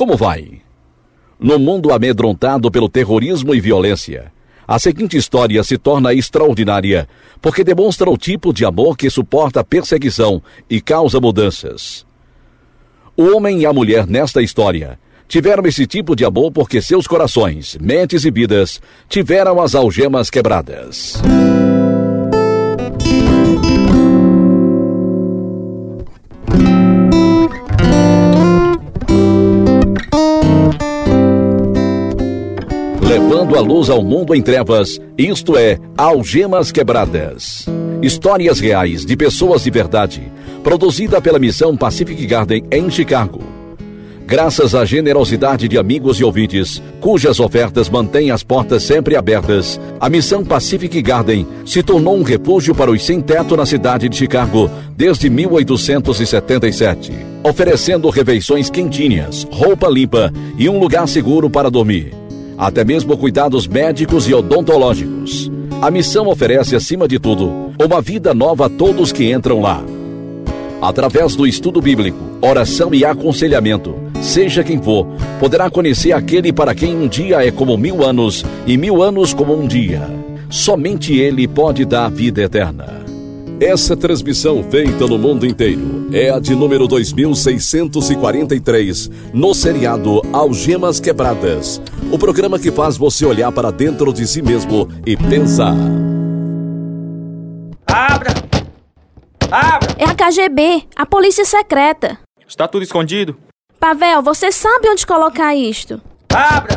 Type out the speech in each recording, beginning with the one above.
Como vai? No mundo amedrontado pelo terrorismo e violência, a seguinte história se torna extraordinária porque demonstra o tipo de amor que suporta perseguição e causa mudanças. O homem e a mulher nesta história tiveram esse tipo de amor porque seus corações, mentes e vidas tiveram as algemas quebradas. Levando a luz ao mundo em trevas, isto é, Algemas Quebradas. Histórias reais de pessoas de verdade, produzida pela missão Pacific Garden em Chicago. Graças à generosidade de amigos e ouvintes, cujas ofertas mantêm as portas sempre abertas, a missão Pacific Garden se tornou um refúgio para os sem-teto na cidade de Chicago desde 1877, oferecendo refeições quentinhas, roupa limpa e um lugar seguro para dormir até mesmo cuidados médicos e odontológicos. A missão oferece, acima de tudo, uma vida nova a todos que entram lá. Através do estudo bíblico, oração e aconselhamento, seja quem for, poderá conhecer aquele para quem um dia é como mil anos e mil anos como um dia. Somente ele pode dar vida eterna. Essa transmissão feita no mundo inteiro é a de número 2643, no seriado Algemas Quebradas. O programa que faz você olhar para dentro de si mesmo e pensar. Abra! Abra! É a KGB, a polícia secreta. Está tudo escondido? Pavel, você sabe onde colocar isto? Abra!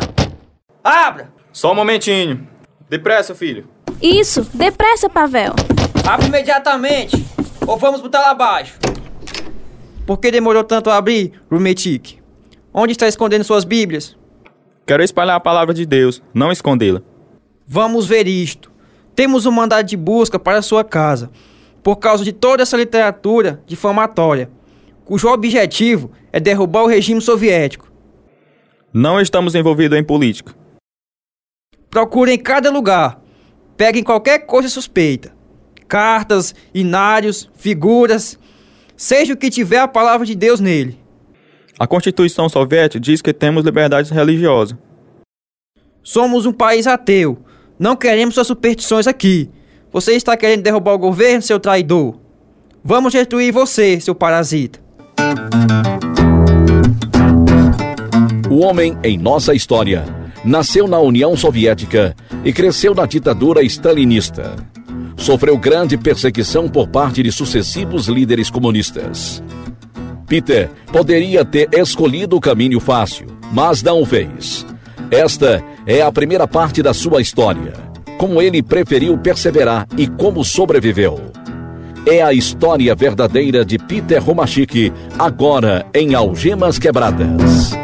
Abra! Só um momentinho. Depressa, filho. Isso, depressa, Pavel. Abre imediatamente, ou vamos botar lá abaixo. Por que demorou tanto a abrir, Rumetic? Onde está escondendo suas Bíblias? Quero espalhar a palavra de Deus, não escondê-la. Vamos ver isto. Temos um mandado de busca para sua casa, por causa de toda essa literatura difamatória, cujo objetivo é derrubar o regime soviético. Não estamos envolvidos em política. Procure em cada lugar. Peguem qualquer coisa suspeita cartas, inários, figuras, seja o que tiver a palavra de Deus nele. A Constituição Soviética diz que temos liberdade religiosa. Somos um país ateu. Não queremos suas superstições aqui. Você está querendo derrubar o governo, seu traidor? Vamos destruir você, seu parasita. O homem em nossa história nasceu na União Soviética e cresceu na ditadura stalinista sofreu grande perseguição por parte de sucessivos líderes comunistas. Peter poderia ter escolhido o caminho fácil, mas não o fez. Esta é a primeira parte da sua história. Como ele preferiu perseverar e como sobreviveu. É a história verdadeira de Peter Romachik, agora em Algemas Quebradas.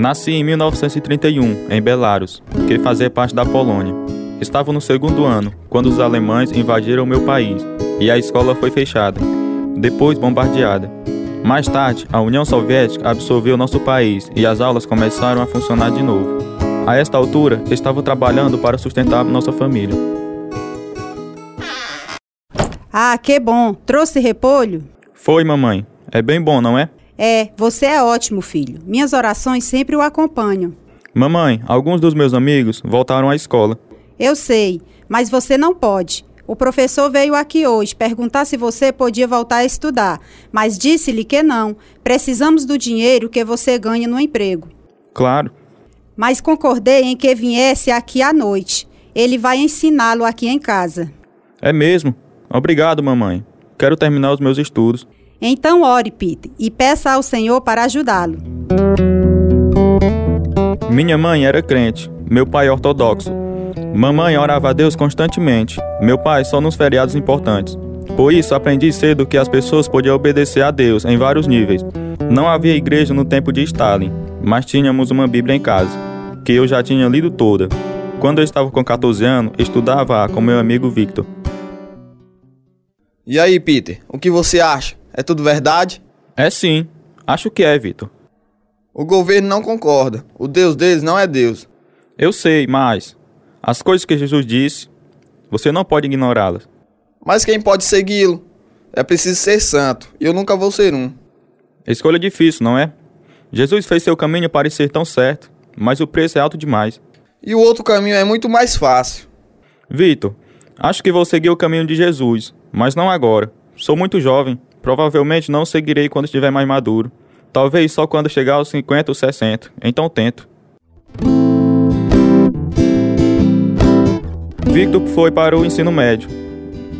Nasci em 1931, em Belarus, que fazia parte da Polônia. Estava no segundo ano, quando os alemães invadiram meu país e a escola foi fechada, depois bombardeada. Mais tarde, a União Soviética absorveu nosso país e as aulas começaram a funcionar de novo. A esta altura, estava trabalhando para sustentar nossa família. Ah, que bom! Trouxe repolho? Foi, mamãe. É bem bom, não é? É, você é ótimo, filho. Minhas orações sempre o acompanham. Mamãe, alguns dos meus amigos voltaram à escola. Eu sei, mas você não pode. O professor veio aqui hoje perguntar se você podia voltar a estudar, mas disse-lhe que não. Precisamos do dinheiro que você ganha no emprego. Claro. Mas concordei em que viesse aqui à noite. Ele vai ensiná-lo aqui em casa. É mesmo? Obrigado, mamãe. Quero terminar os meus estudos. Então ore, Peter, e peça ao Senhor para ajudá-lo. Minha mãe era crente, meu pai ortodoxo. Mamãe orava a Deus constantemente, meu pai só nos feriados importantes. Por isso aprendi cedo que as pessoas podiam obedecer a Deus em vários níveis. Não havia igreja no tempo de Stalin, mas tínhamos uma Bíblia em casa, que eu já tinha lido toda. Quando eu estava com 14 anos, estudava com meu amigo Victor. E aí, Peter, o que você acha? É tudo verdade? É sim. Acho que é, Vitor. O governo não concorda. O Deus deles não é Deus. Eu sei, mas as coisas que Jesus disse, você não pode ignorá-las. Mas quem pode segui-lo? É preciso ser santo, e eu nunca vou ser um. Escolha difícil, não é? Jesus fez seu caminho parecer tão certo, mas o preço é alto demais. E o outro caminho é muito mais fácil. Vitor, acho que vou seguir o caminho de Jesus, mas não agora. Sou muito jovem, provavelmente não seguirei quando estiver mais maduro. Talvez só quando chegar aos 50 ou 60, então tento. Victor foi para o ensino médio.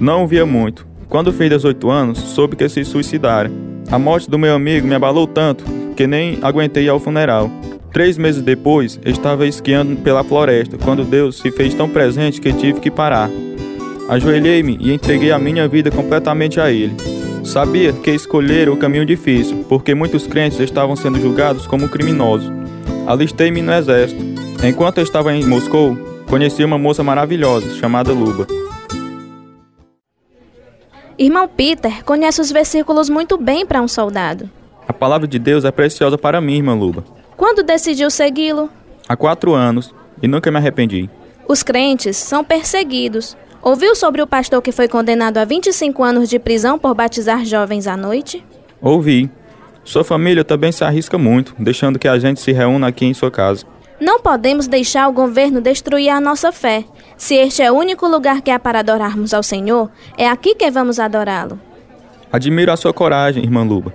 Não via muito. Quando fez 18 anos, soube que se suicidara. A morte do meu amigo me abalou tanto que nem aguentei ao funeral. Três meses depois, estava esquiando pela floresta, quando Deus se fez tão presente que tive que parar. Ajoelhei-me e entreguei a minha vida completamente a Ele. Sabia que escolhera o caminho difícil, porque muitos crentes estavam sendo julgados como criminosos. Alistei-me no exército. Enquanto eu estava em Moscou, conheci uma moça maravilhosa chamada Luba. Irmão Peter conhece os versículos muito bem para um soldado. A palavra de Deus é preciosa para mim, irmã Luba. Quando decidiu segui-lo? Há quatro anos e nunca me arrependi. Os crentes são perseguidos. Ouviu sobre o pastor que foi condenado a 25 anos de prisão por batizar jovens à noite? Ouvi. Sua família também se arrisca muito, deixando que a gente se reúna aqui em sua casa. Não podemos deixar o governo destruir a nossa fé. Se este é o único lugar que há para adorarmos ao Senhor, é aqui que vamos adorá-lo. Admiro a sua coragem, irmã Luba.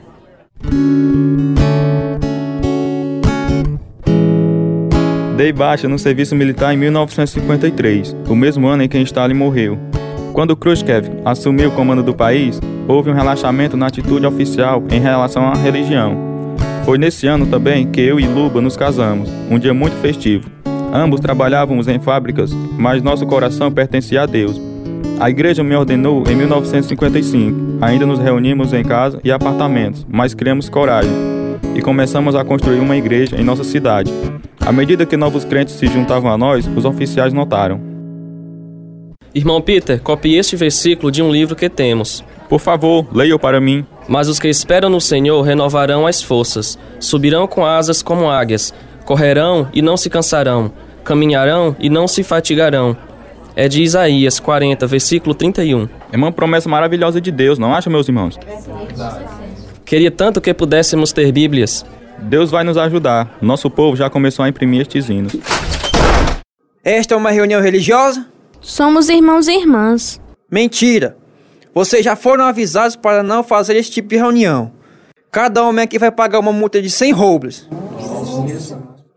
Dei baixa no serviço militar em 1953, o mesmo ano em que Stalin morreu. Quando Khrushchev assumiu o comando do país, houve um relaxamento na atitude oficial em relação à religião. Foi nesse ano também que eu e Luba nos casamos, um dia muito festivo. Ambos trabalhávamos em fábricas, mas nosso coração pertencia a Deus. A igreja me ordenou em 1955. Ainda nos reunimos em casa e apartamentos, mas criamos coragem e começamos a construir uma igreja em nossa cidade. À medida que novos crentes se juntavam a nós, os oficiais notaram. Irmão Peter, copie este versículo de um livro que temos. Por favor, leia-o para mim. Mas os que esperam no Senhor renovarão as forças, subirão com asas como águias, correrão e não se cansarão, caminharão e não se fatigarão. É de Isaías 40, versículo 31. É uma promessa maravilhosa de Deus, não acha, meus irmãos? Queria tanto que pudéssemos ter Bíblias. Deus vai nos ajudar. Nosso povo já começou a imprimir estes hinos. Esta é uma reunião religiosa? Somos irmãos e irmãs. Mentira! Vocês já foram avisados para não fazer esse tipo de reunião. Cada homem aqui vai pagar uma multa de 100 rubles.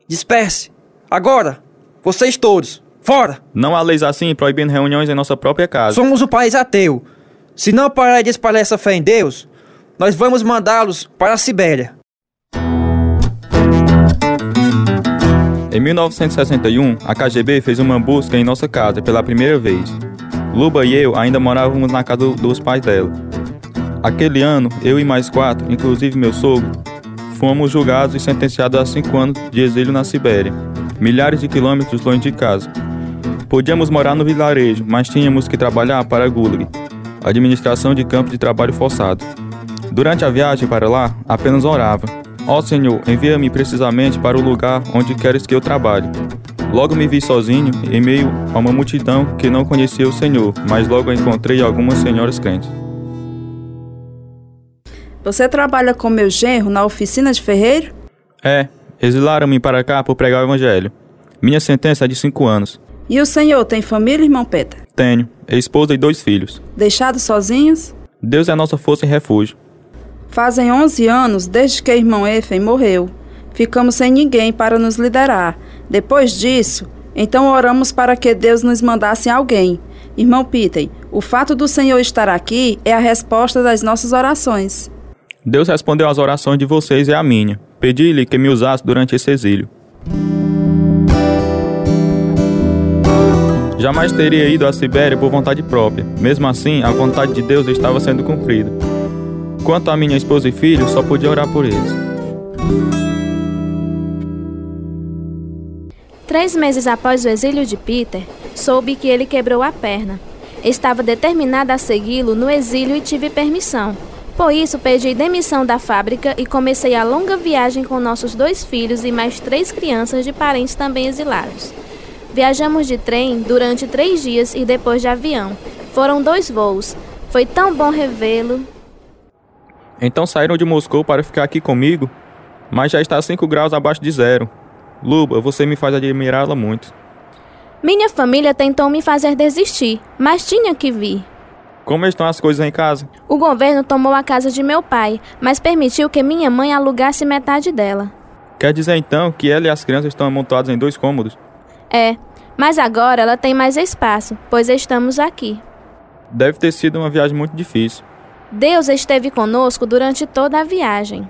Disperse. Agora, vocês todos, fora! Não há leis assim proibindo reuniões em nossa própria casa. Somos o país ateu. Se não parar de espalhar essa fé em Deus, nós vamos mandá-los para a Sibéria. Em 1961, a KGB fez uma busca em nossa casa pela primeira vez. Luba e eu ainda morávamos na casa dos pais dela. Aquele ano, eu e mais quatro, inclusive meu sogro, fomos julgados e sentenciados a cinco anos de exílio na Sibéria, milhares de quilômetros longe de casa. Podíamos morar no vilarejo, mas tínhamos que trabalhar para a Gulag, administração de campo de trabalho forçado. Durante a viagem para lá, apenas orava: Ó Senhor, envia-me precisamente para o lugar onde queres que eu trabalhe. Logo me vi sozinho, em meio a uma multidão que não conhecia o Senhor, mas logo encontrei algumas senhoras crentes. Você trabalha com meu genro na oficina de ferreiro? É, exilaram-me para cá por pregar o evangelho. Minha sentença é de cinco anos. E o senhor tem família, irmão Peter? Tenho, esposa e dois filhos. Deixados sozinhos? Deus é a nossa força e refúgio. Fazem 11 anos desde que irmão Efen morreu. Ficamos sem ninguém para nos liderar depois disso, então oramos para que Deus nos mandasse alguém. Irmão Peter, o fato do Senhor estar aqui é a resposta das nossas orações. Deus respondeu às orações de vocês e a minha. Pedi-lhe que me usasse durante esse exílio. Jamais teria ido à Sibéria por vontade própria. Mesmo assim, a vontade de Deus estava sendo cumprida. Quanto a minha esposa e filho, só podia orar por eles. Três meses após o exílio de Peter, soube que ele quebrou a perna. Estava determinada a segui-lo no exílio e tive permissão. Por isso, pedi demissão da fábrica e comecei a longa viagem com nossos dois filhos e mais três crianças de parentes também exilados. Viajamos de trem durante três dias e depois de avião. Foram dois voos. Foi tão bom revê-lo. Então saíram de Moscou para ficar aqui comigo, mas já está 5 graus abaixo de zero. Luba, você me faz admirá-la muito. Minha família tentou me fazer desistir, mas tinha que vir. Como estão as coisas em casa? O governo tomou a casa de meu pai, mas permitiu que minha mãe alugasse metade dela. Quer dizer então que ela e as crianças estão amontoadas em dois cômodos? É, mas agora ela tem mais espaço, pois estamos aqui. Deve ter sido uma viagem muito difícil. Deus esteve conosco durante toda a viagem.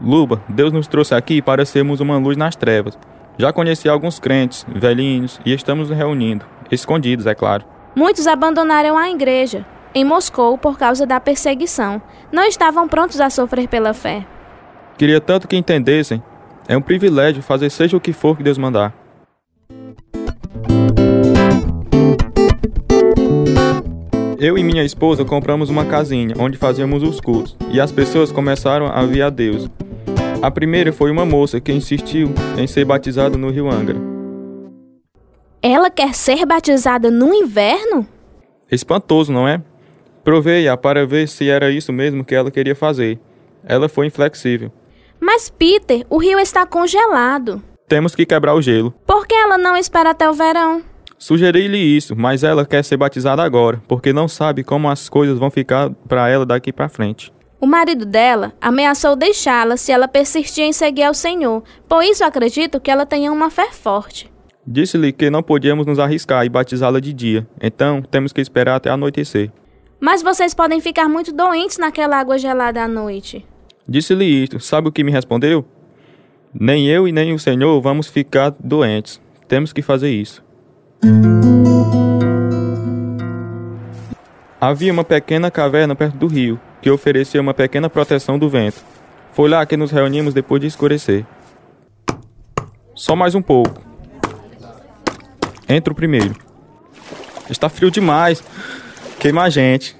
Luba, Deus nos trouxe aqui para sermos uma luz nas trevas. Já conheci alguns crentes, velhinhos, e estamos nos reunindo, escondidos, é claro. Muitos abandonaram a igreja em Moscou por causa da perseguição. Não estavam prontos a sofrer pela fé. Queria tanto que entendessem. É um privilégio fazer seja o que for que Deus mandar. Eu e minha esposa compramos uma casinha onde fazíamos os cultos e as pessoas começaram a vir a Deus. A primeira foi uma moça que insistiu em ser batizada no Rio Angra. Ela quer ser batizada no inverno? Espantoso, não é? Provei-a para ver se era isso mesmo que ela queria fazer. Ela foi inflexível. Mas, Peter, o rio está congelado. Temos que quebrar o gelo. Por que ela não espera até o verão? Sugeri-lhe isso, mas ela quer ser batizada agora, porque não sabe como as coisas vão ficar para ela daqui para frente. O marido dela ameaçou deixá-la se ela persistir em seguir ao Senhor, por isso acredito que ela tenha uma fé forte. Disse-lhe que não podíamos nos arriscar e batizá-la de dia, então temos que esperar até anoitecer. Mas vocês podem ficar muito doentes naquela água gelada à noite. Disse-lhe isto, sabe o que me respondeu? Nem eu e nem o Senhor vamos ficar doentes. Temos que fazer isso. Havia uma pequena caverna perto do rio, que oferecia uma pequena proteção do vento. Foi lá que nos reunimos depois de escurecer. Só mais um pouco. Entra o primeiro. Está frio demais. Queima a gente.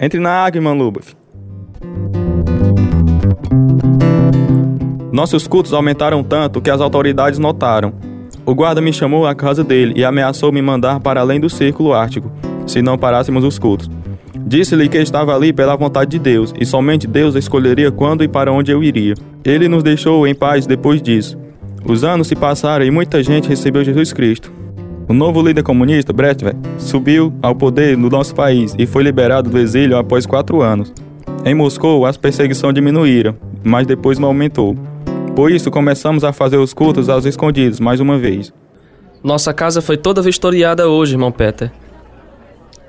Entre na água, irmã Lubaf. Nossos cultos aumentaram tanto que as autoridades notaram. O guarda me chamou à casa dele e ameaçou me mandar para além do círculo ártico, se não parássemos os cultos. Disse-lhe que estava ali pela vontade de Deus, e somente Deus escolheria quando e para onde eu iria. Ele nos deixou em paz depois disso. Os anos se passaram e muita gente recebeu Jesus Cristo. O novo líder comunista, Bretvet, subiu ao poder no nosso país e foi liberado do exílio após quatro anos. Em Moscou, as perseguições diminuíram, mas depois aumentou. Por isso, começamos a fazer os cultos aos escondidos mais uma vez. Nossa casa foi toda vistoriada hoje, irmão Peter.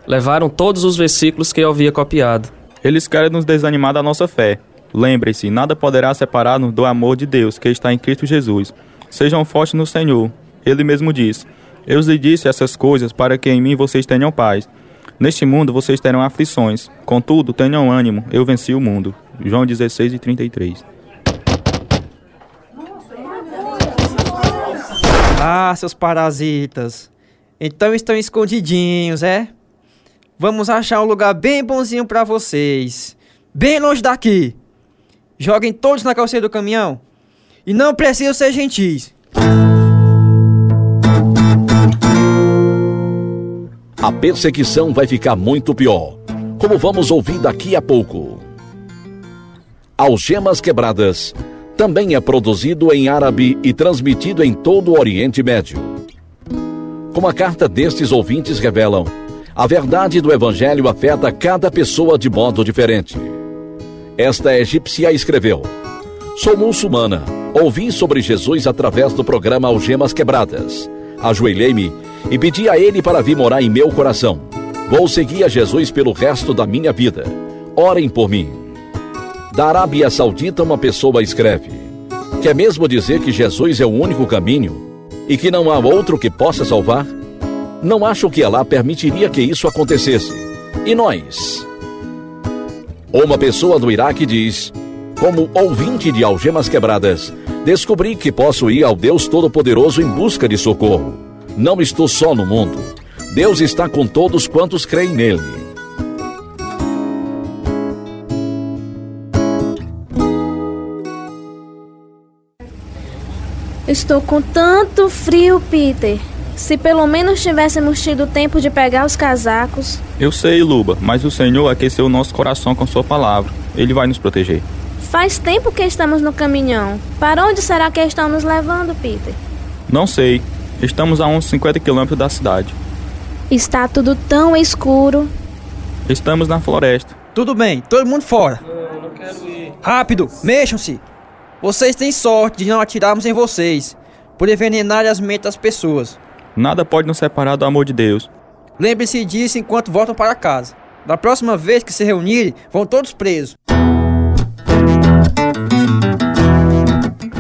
Levaram todos os versículos que eu havia copiado. Eles querem nos desanimar da nossa fé. Lembre-se, nada poderá separar-nos do amor de Deus que está em Cristo Jesus. Sejam fortes no Senhor. Ele mesmo diz: Eu lhes disse essas coisas para que em mim vocês tenham paz. Neste mundo vocês terão aflições. Contudo, tenham ânimo, eu venci o mundo. João 16 e 33. Ah, seus parasitas. Então estão escondidinhos, é? Vamos achar um lugar bem bonzinho para vocês. Bem longe daqui. Joguem todos na calceira do caminhão. E não precisam ser gentis. A perseguição vai ficar muito pior, como vamos ouvir daqui a pouco. Algemas Quebradas também é produzido em árabe e transmitido em todo o Oriente Médio. Como a carta destes ouvintes revelam, a verdade do Evangelho afeta cada pessoa de modo diferente. Esta egípcia escreveu: Sou muçulmana, ouvi sobre Jesus através do programa Algemas Quebradas. Ajoelhei-me e pedi a ele para vir morar em meu coração. Vou seguir a Jesus pelo resto da minha vida. Orem por mim. Da Arábia Saudita, uma pessoa escreve: Quer mesmo dizer que Jesus é o único caminho e que não há outro que possa salvar? Não acho que Allah permitiria que isso acontecesse. E nós? Uma pessoa do Iraque diz: Como ouvinte de algemas quebradas, descobri que posso ir ao Deus Todo-Poderoso em busca de socorro. Não estou só no mundo. Deus está com todos quantos creem nele. Estou com tanto frio, Peter. Se pelo menos tivéssemos tido tempo de pegar os casacos. Eu sei, Luba, mas o Senhor aqueceu o nosso coração com Sua palavra. Ele vai nos proteger. Faz tempo que estamos no caminhão. Para onde será que estão nos levando, Peter? Não sei. Estamos a uns 50 quilômetros da cidade. Está tudo tão escuro. Estamos na floresta. Tudo bem, todo mundo fora. Não, não quero ir. Rápido, mexam-se. Vocês têm sorte de não atirarmos em vocês, por envenenar as mentes das pessoas. Nada pode nos separar do amor de Deus. Lembre-se disso enquanto voltam para casa. Da próxima vez que se reunirem, vão todos presos.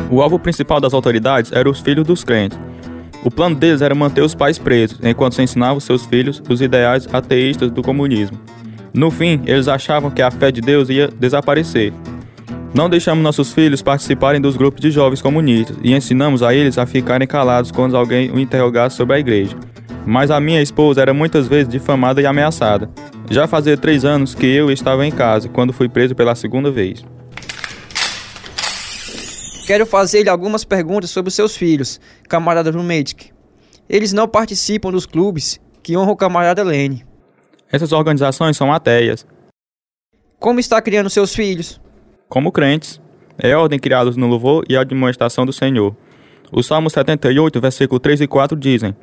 O alvo principal das autoridades era os filhos dos crentes. O plano deles era manter os pais presos, enquanto se ensinavam seus filhos os ideais ateístas do comunismo. No fim, eles achavam que a fé de Deus ia desaparecer. Não deixamos nossos filhos participarem dos grupos de jovens comunistas e ensinamos a eles a ficarem calados quando alguém o interrogasse sobre a igreja. Mas a minha esposa era muitas vezes difamada e ameaçada. Já fazia três anos que eu estava em casa quando fui preso pela segunda vez. Quero fazer-lhe algumas perguntas sobre os seus filhos, camarada Rumetic. Eles não participam dos clubes que honram o camarada Lene. Essas organizações são ateias, Como está criando seus filhos? Como crentes. É ordem criados no louvor e admoestação do Senhor. O Salmo 78, versículo 3 e 4 dizem: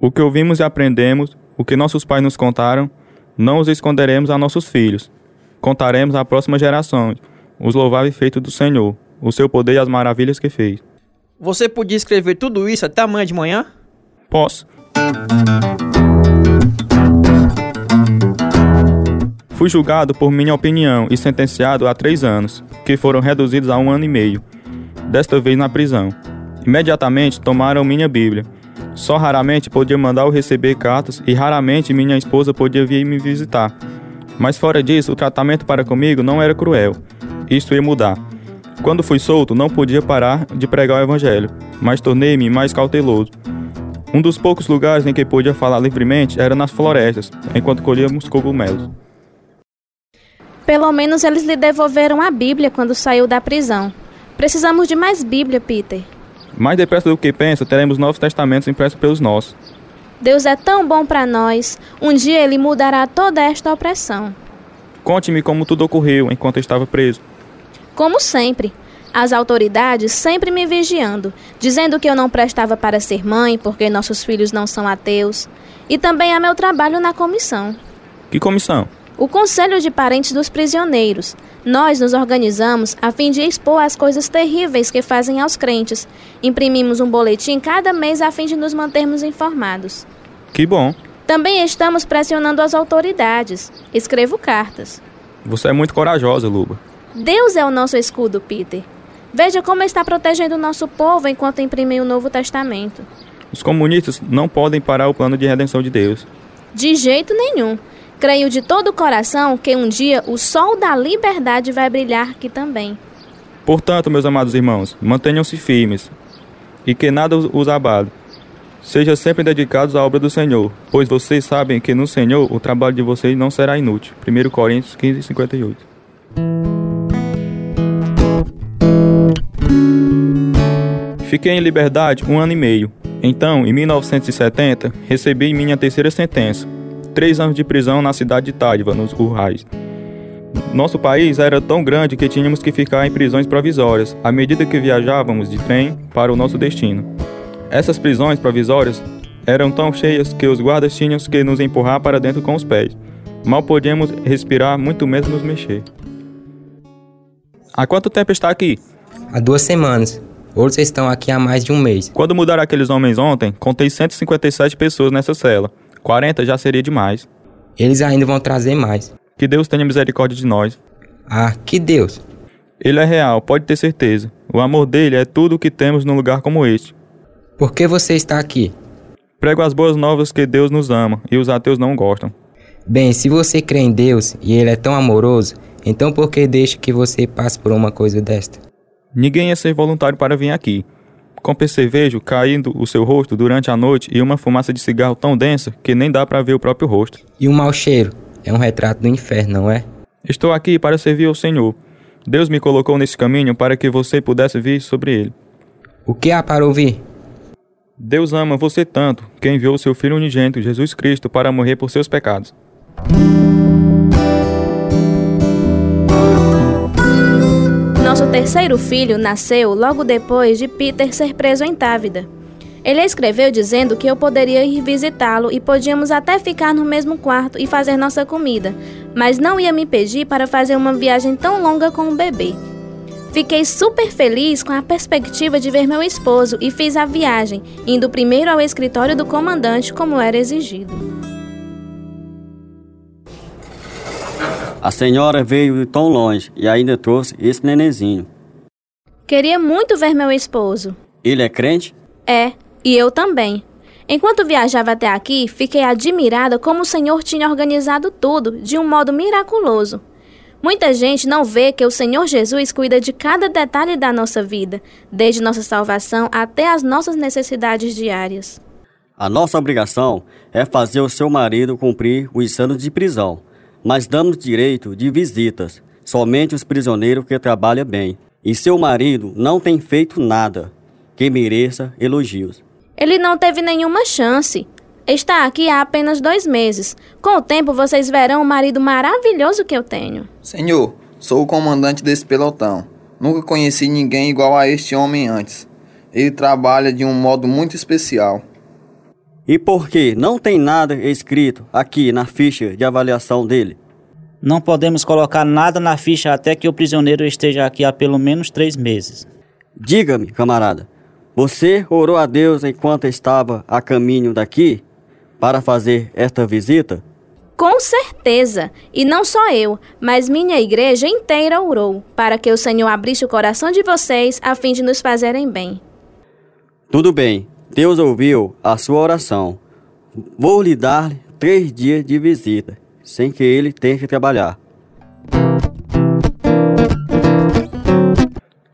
O que ouvimos e aprendemos, o que nossos pais nos contaram, não os esconderemos a nossos filhos. Contaremos à próxima geração os louváveis feitos do Senhor, o seu poder e as maravilhas que fez. Você podia escrever tudo isso até amanhã de manhã? Posso. Fui julgado por minha opinião e sentenciado a três anos, que foram reduzidos a um ano e meio, desta vez na prisão. Imediatamente tomaram minha Bíblia. Só raramente podia mandar ou receber cartas e raramente minha esposa podia vir me visitar. Mas fora disso, o tratamento para comigo não era cruel. Isto ia mudar. Quando fui solto, não podia parar de pregar o evangelho, mas tornei-me mais cauteloso. Um dos poucos lugares em que podia falar livremente era nas florestas, enquanto colhíamos cogumelos. Pelo menos eles lhe devolveram a Bíblia quando saiu da prisão. Precisamos de mais Bíblia, Peter. Mais depressa do que pensa, teremos novos testamentos impressos pelos nossos. Deus é tão bom para nós. Um dia ele mudará toda esta opressão. Conte-me como tudo ocorreu enquanto eu estava preso. Como sempre, as autoridades sempre me vigiando, dizendo que eu não prestava para ser mãe porque nossos filhos não são ateus, e também a meu trabalho na comissão. Que comissão? O Conselho de Parentes dos Prisioneiros. Nós nos organizamos a fim de expor as coisas terríveis que fazem aos crentes. Imprimimos um boletim cada mês a fim de nos mantermos informados. Que bom. Também estamos pressionando as autoridades. Escrevo cartas. Você é muito corajosa, Luba. Deus é o nosso escudo, Peter. Veja como está protegendo o nosso povo enquanto imprime o Novo Testamento. Os comunistas não podem parar o plano de redenção de Deus. De jeito nenhum. Creio de todo o coração que um dia o sol da liberdade vai brilhar aqui também. Portanto, meus amados irmãos, mantenham-se firmes e que nada os- abale. Sejam sempre dedicados à obra do Senhor, pois vocês sabem que no Senhor o trabalho de vocês não será inútil. 1 Coríntios 15, 58. Fiquei em liberdade um ano e meio. Então, em 1970, recebi minha terceira sentença. Três anos de prisão na cidade de Tádiva, nos Urrais. Nosso país era tão grande que tínhamos que ficar em prisões provisórias à medida que viajávamos de trem para o nosso destino. Essas prisões provisórias eram tão cheias que os guardas tinham que nos empurrar para dentro com os pés. Mal podíamos respirar, muito menos nos mexer. Há quanto tempo está aqui? Há duas semanas. Outros estão aqui há mais de um mês. Quando mudaram aqueles homens ontem, contei 157 pessoas nessa cela. 40 já seria demais. Eles ainda vão trazer mais. Que Deus tenha misericórdia de nós. Ah, que Deus! Ele é real, pode ter certeza. O amor dele é tudo o que temos num lugar como este. Por que você está aqui? Prego as boas novas que Deus nos ama e os ateus não gostam. Bem, se você crê em Deus e Ele é tão amoroso, então por que deixa que você passe por uma coisa desta? Ninguém ia ser voluntário para vir aqui. Com percevejo caindo o seu rosto durante a noite e uma fumaça de cigarro tão densa que nem dá para ver o próprio rosto. E o mau cheiro? É um retrato do inferno, não é? Estou aqui para servir ao Senhor. Deus me colocou nesse caminho para que você pudesse vir sobre ele. O que há para ouvir? Deus ama você tanto que enviou seu Filho unigênito, Jesus Cristo, para morrer por seus pecados. Terceiro filho nasceu logo depois de Peter ser preso em Távida. Ele escreveu dizendo que eu poderia ir visitá-lo e podíamos até ficar no mesmo quarto e fazer nossa comida, mas não ia me pedir para fazer uma viagem tão longa com o bebê. Fiquei super feliz com a perspectiva de ver meu esposo e fiz a viagem, indo primeiro ao escritório do comandante, como era exigido. A senhora veio tão longe e ainda trouxe esse nenenzinho. Queria muito ver meu esposo. Ele é crente? É, e eu também. Enquanto viajava até aqui, fiquei admirada como o Senhor tinha organizado tudo de um modo miraculoso. Muita gente não vê que o Senhor Jesus cuida de cada detalhe da nossa vida, desde nossa salvação até as nossas necessidades diárias. A nossa obrigação é fazer o seu marido cumprir os anos de prisão, mas damos direito de visitas, somente os prisioneiros que trabalham bem. E seu marido não tem feito nada que mereça elogios. Ele não teve nenhuma chance. Está aqui há apenas dois meses. Com o tempo, vocês verão o marido maravilhoso que eu tenho. Senhor, sou o comandante desse pelotão. Nunca conheci ninguém igual a este homem antes. Ele trabalha de um modo muito especial. E por que não tem nada escrito aqui na ficha de avaliação dele? Não podemos colocar nada na ficha até que o prisioneiro esteja aqui há pelo menos três meses. Diga-me, camarada, você orou a Deus enquanto estava a caminho daqui para fazer esta visita? Com certeza, e não só eu, mas minha igreja inteira orou para que o Senhor abrisse o coração de vocês a fim de nos fazerem bem. Tudo bem, Deus ouviu a sua oração. Vou lhe dar três dias de visita, sem que ele tenha que trabalhar.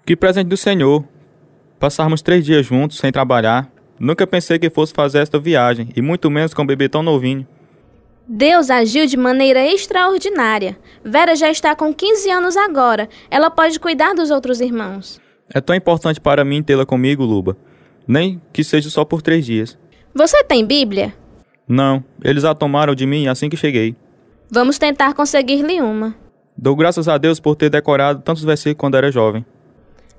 Que presente do Senhor! Passarmos três dias juntos, sem trabalhar. Nunca pensei que fosse fazer esta viagem, e muito menos com um bebê tão novinho. Deus agiu de maneira extraordinária. Vera já está com 15 anos agora. Ela pode cuidar dos outros irmãos. É tão importante para mim tê-la comigo, Luba. Nem que seja só por três dias. Você tem Bíblia? Não, eles a tomaram de mim assim que cheguei. Vamos tentar conseguir-lhe uma. Dou graças a Deus por ter decorado tantos versículos quando era jovem.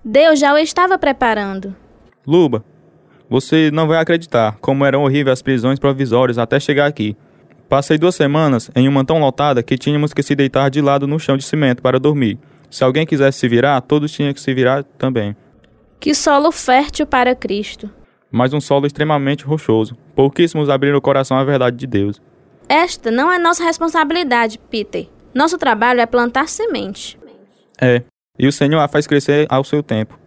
Deus já o estava preparando. Luba, você não vai acreditar como eram horríveis as prisões provisórias até chegar aqui. Passei duas semanas em uma tão lotada que tínhamos que se deitar de lado no chão de cimento para dormir. Se alguém quisesse se virar, todos tinham que se virar também. Que solo fértil para Cristo. Mas um solo extremamente rochoso. Pouquíssimos abriram o coração à verdade de Deus. Esta não é nossa responsabilidade, Peter. Nosso trabalho é plantar semente. É, e o Senhor a faz crescer ao seu tempo.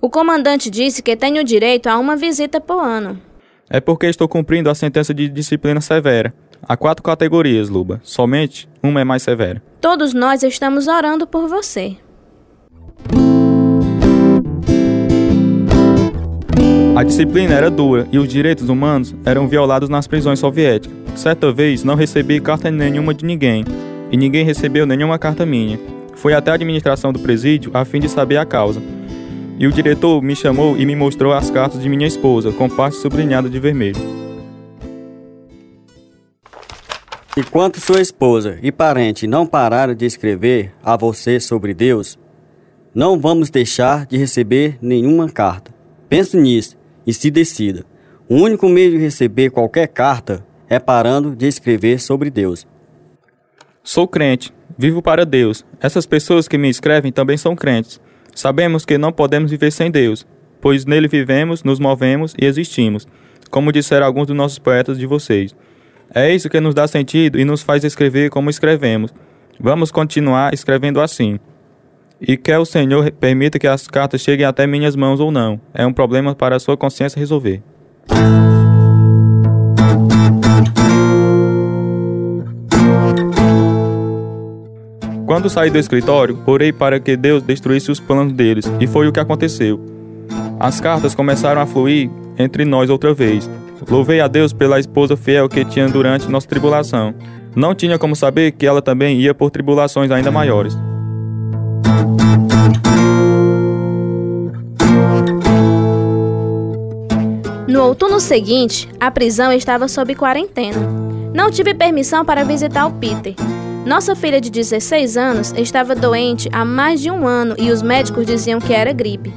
O comandante disse que tenho direito a uma visita por ano. É porque estou cumprindo a sentença de disciplina severa. Há quatro categorias, Luba. Somente uma é mais severa. Todos nós estamos orando por você. A disciplina era dura e os direitos humanos eram violados nas prisões soviéticas. Certa vez não recebi carta nenhuma de ninguém e ninguém recebeu nenhuma carta minha. Fui até a administração do presídio a fim de saber a causa. E o diretor me chamou e me mostrou as cartas de minha esposa, com parte sublinhada de vermelho. Enquanto sua esposa e parente não pararam de escrever a você sobre Deus, não vamos deixar de receber nenhuma carta. Pense nisso e se decida. O único meio de receber qualquer carta é parando de escrever sobre Deus. Sou crente, vivo para Deus. Essas pessoas que me escrevem também são crentes. Sabemos que não podemos viver sem Deus, pois nele vivemos, nos movemos e existimos, como disseram alguns dos nossos poetas de vocês. É isso que nos dá sentido e nos faz escrever como escrevemos. Vamos continuar escrevendo assim. E quer o Senhor permita que as cartas cheguem até minhas mãos ou não. É um problema para a sua consciência resolver. Quando saí do escritório, orei para que Deus destruísse os planos deles, e foi o que aconteceu. As cartas começaram a fluir entre nós outra vez. Louvei a Deus pela esposa fiel que tinha durante nossa tribulação. Não tinha como saber que ela também ia por tribulações ainda maiores. No outono seguinte, a prisão estava sob quarentena. Não tive permissão para visitar o Peter. Nossa filha de 16 anos estava doente há mais de um ano e os médicos diziam que era gripe.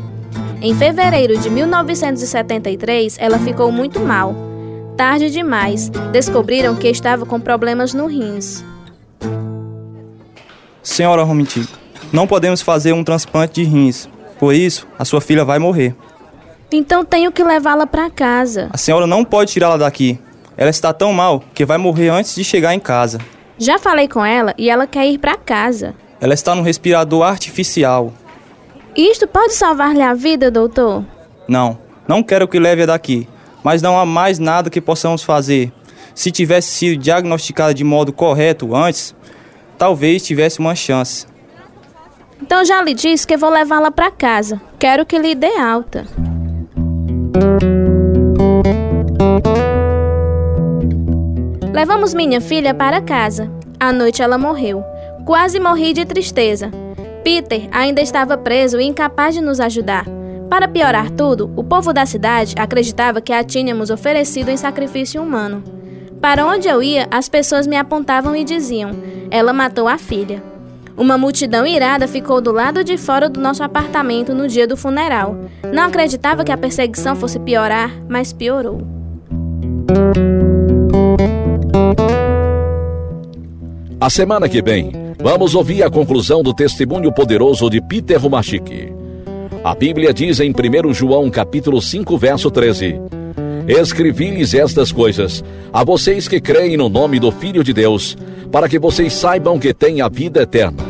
Em fevereiro de 1973, ela ficou muito mal. Tarde demais, descobriram que estava com problemas no rins. Senhora Romiti, não podemos fazer um transplante de rins. Por isso, a sua filha vai morrer. Então tenho que levá-la para casa. A senhora não pode tirá-la daqui. Ela está tão mal que vai morrer antes de chegar em casa. Já falei com ela e ela quer ir para casa. Ela está no respirador artificial. Isto pode salvar-lhe a vida, doutor? Não, não quero que leve-a daqui. Mas não há mais nada que possamos fazer. Se tivesse sido diagnosticada de modo correto antes, talvez tivesse uma chance. Então já lhe disse que vou levá-la para casa. Quero que lhe dê alta. Levamos minha filha para casa. À noite ela morreu. Quase morri de tristeza. Peter ainda estava preso e incapaz de nos ajudar. Para piorar tudo, o povo da cidade acreditava que a tínhamos oferecido em sacrifício humano. Para onde eu ia, as pessoas me apontavam e diziam: Ela matou a filha. Uma multidão irada ficou do lado de fora do nosso apartamento no dia do funeral. Não acreditava que a perseguição fosse piorar, mas piorou. A semana que vem, vamos ouvir a conclusão do testemunho poderoso de Peter Rumachik. A Bíblia diz em 1 João capítulo 5, verso 13: Escrevi-lhes estas coisas a vocês que creem no nome do Filho de Deus, para que vocês saibam que têm a vida eterna.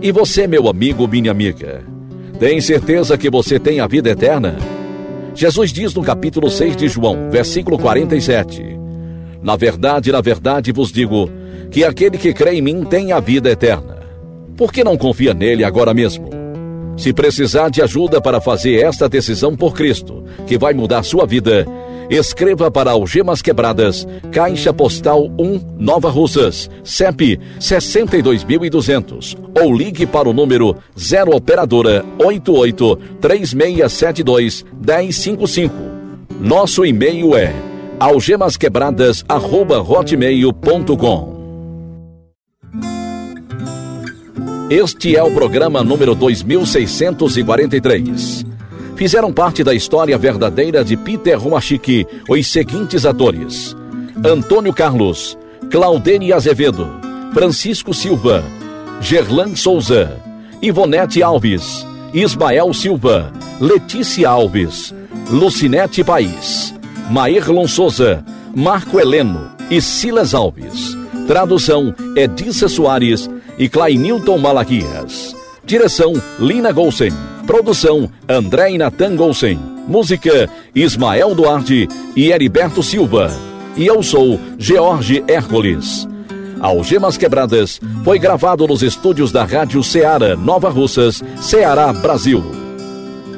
E você, meu amigo, minha amiga, tem certeza que você tem a vida eterna? Jesus diz no capítulo 6 de João, versículo 47: Na verdade, na verdade vos digo que aquele que crê em mim tem a vida eterna. Por que não confia nele agora mesmo? Se precisar de ajuda para fazer esta decisão por Cristo, que vai mudar sua vida, escreva para Algemas Quebradas, Caixa Postal 1, Nova Russas, CEP 62200, ou ligue para o número 0 Operadora 88 3672 1055. Nosso e-mail é algemasquebradas@hotmail.com. Este é o programa número 2643. Fizeram parte da história verdadeira de Peter Rumachik os seguintes atores: Antônio Carlos, Claudene Azevedo, Francisco Silva, Gerlan Souza, Ivonete Alves, Ismael Silva, Letícia Alves, Lucinete País, Maerlon Souza, Marco Heleno e Silas Alves. Tradução Edissa Soares e Clainilton Malaquias. Direção Lina Golsen. Produção André e Natan Golsen. Música Ismael Duarte e Heriberto Silva. E eu sou George Hércules. Algemas Quebradas foi gravado nos estúdios da Rádio Ceará, Nova Russas, Ceará, Brasil.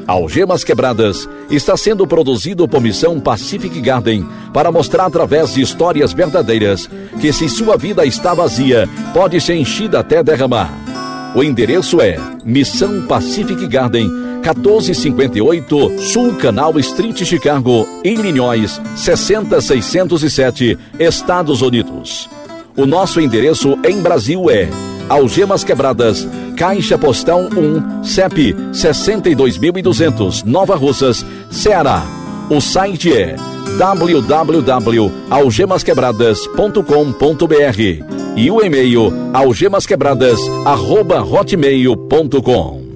Algemas Quebradas está sendo produzido por Missão Pacific Garden para mostrar através de histórias verdadeiras que se sua vida está vazia, pode ser enchida até derramar. O endereço é Missão Pacific Garden, 1458 Sul Canal Street, Chicago, Illinois, 60607, Estados Unidos. O nosso endereço em Brasil é Algemas Quebradas, Caixa Postal 1, CEP 62200, Nova Russas, Ceará. O site é www.algemasquebradas.com.br e o e-mail algemasquebradas@hotmail.com.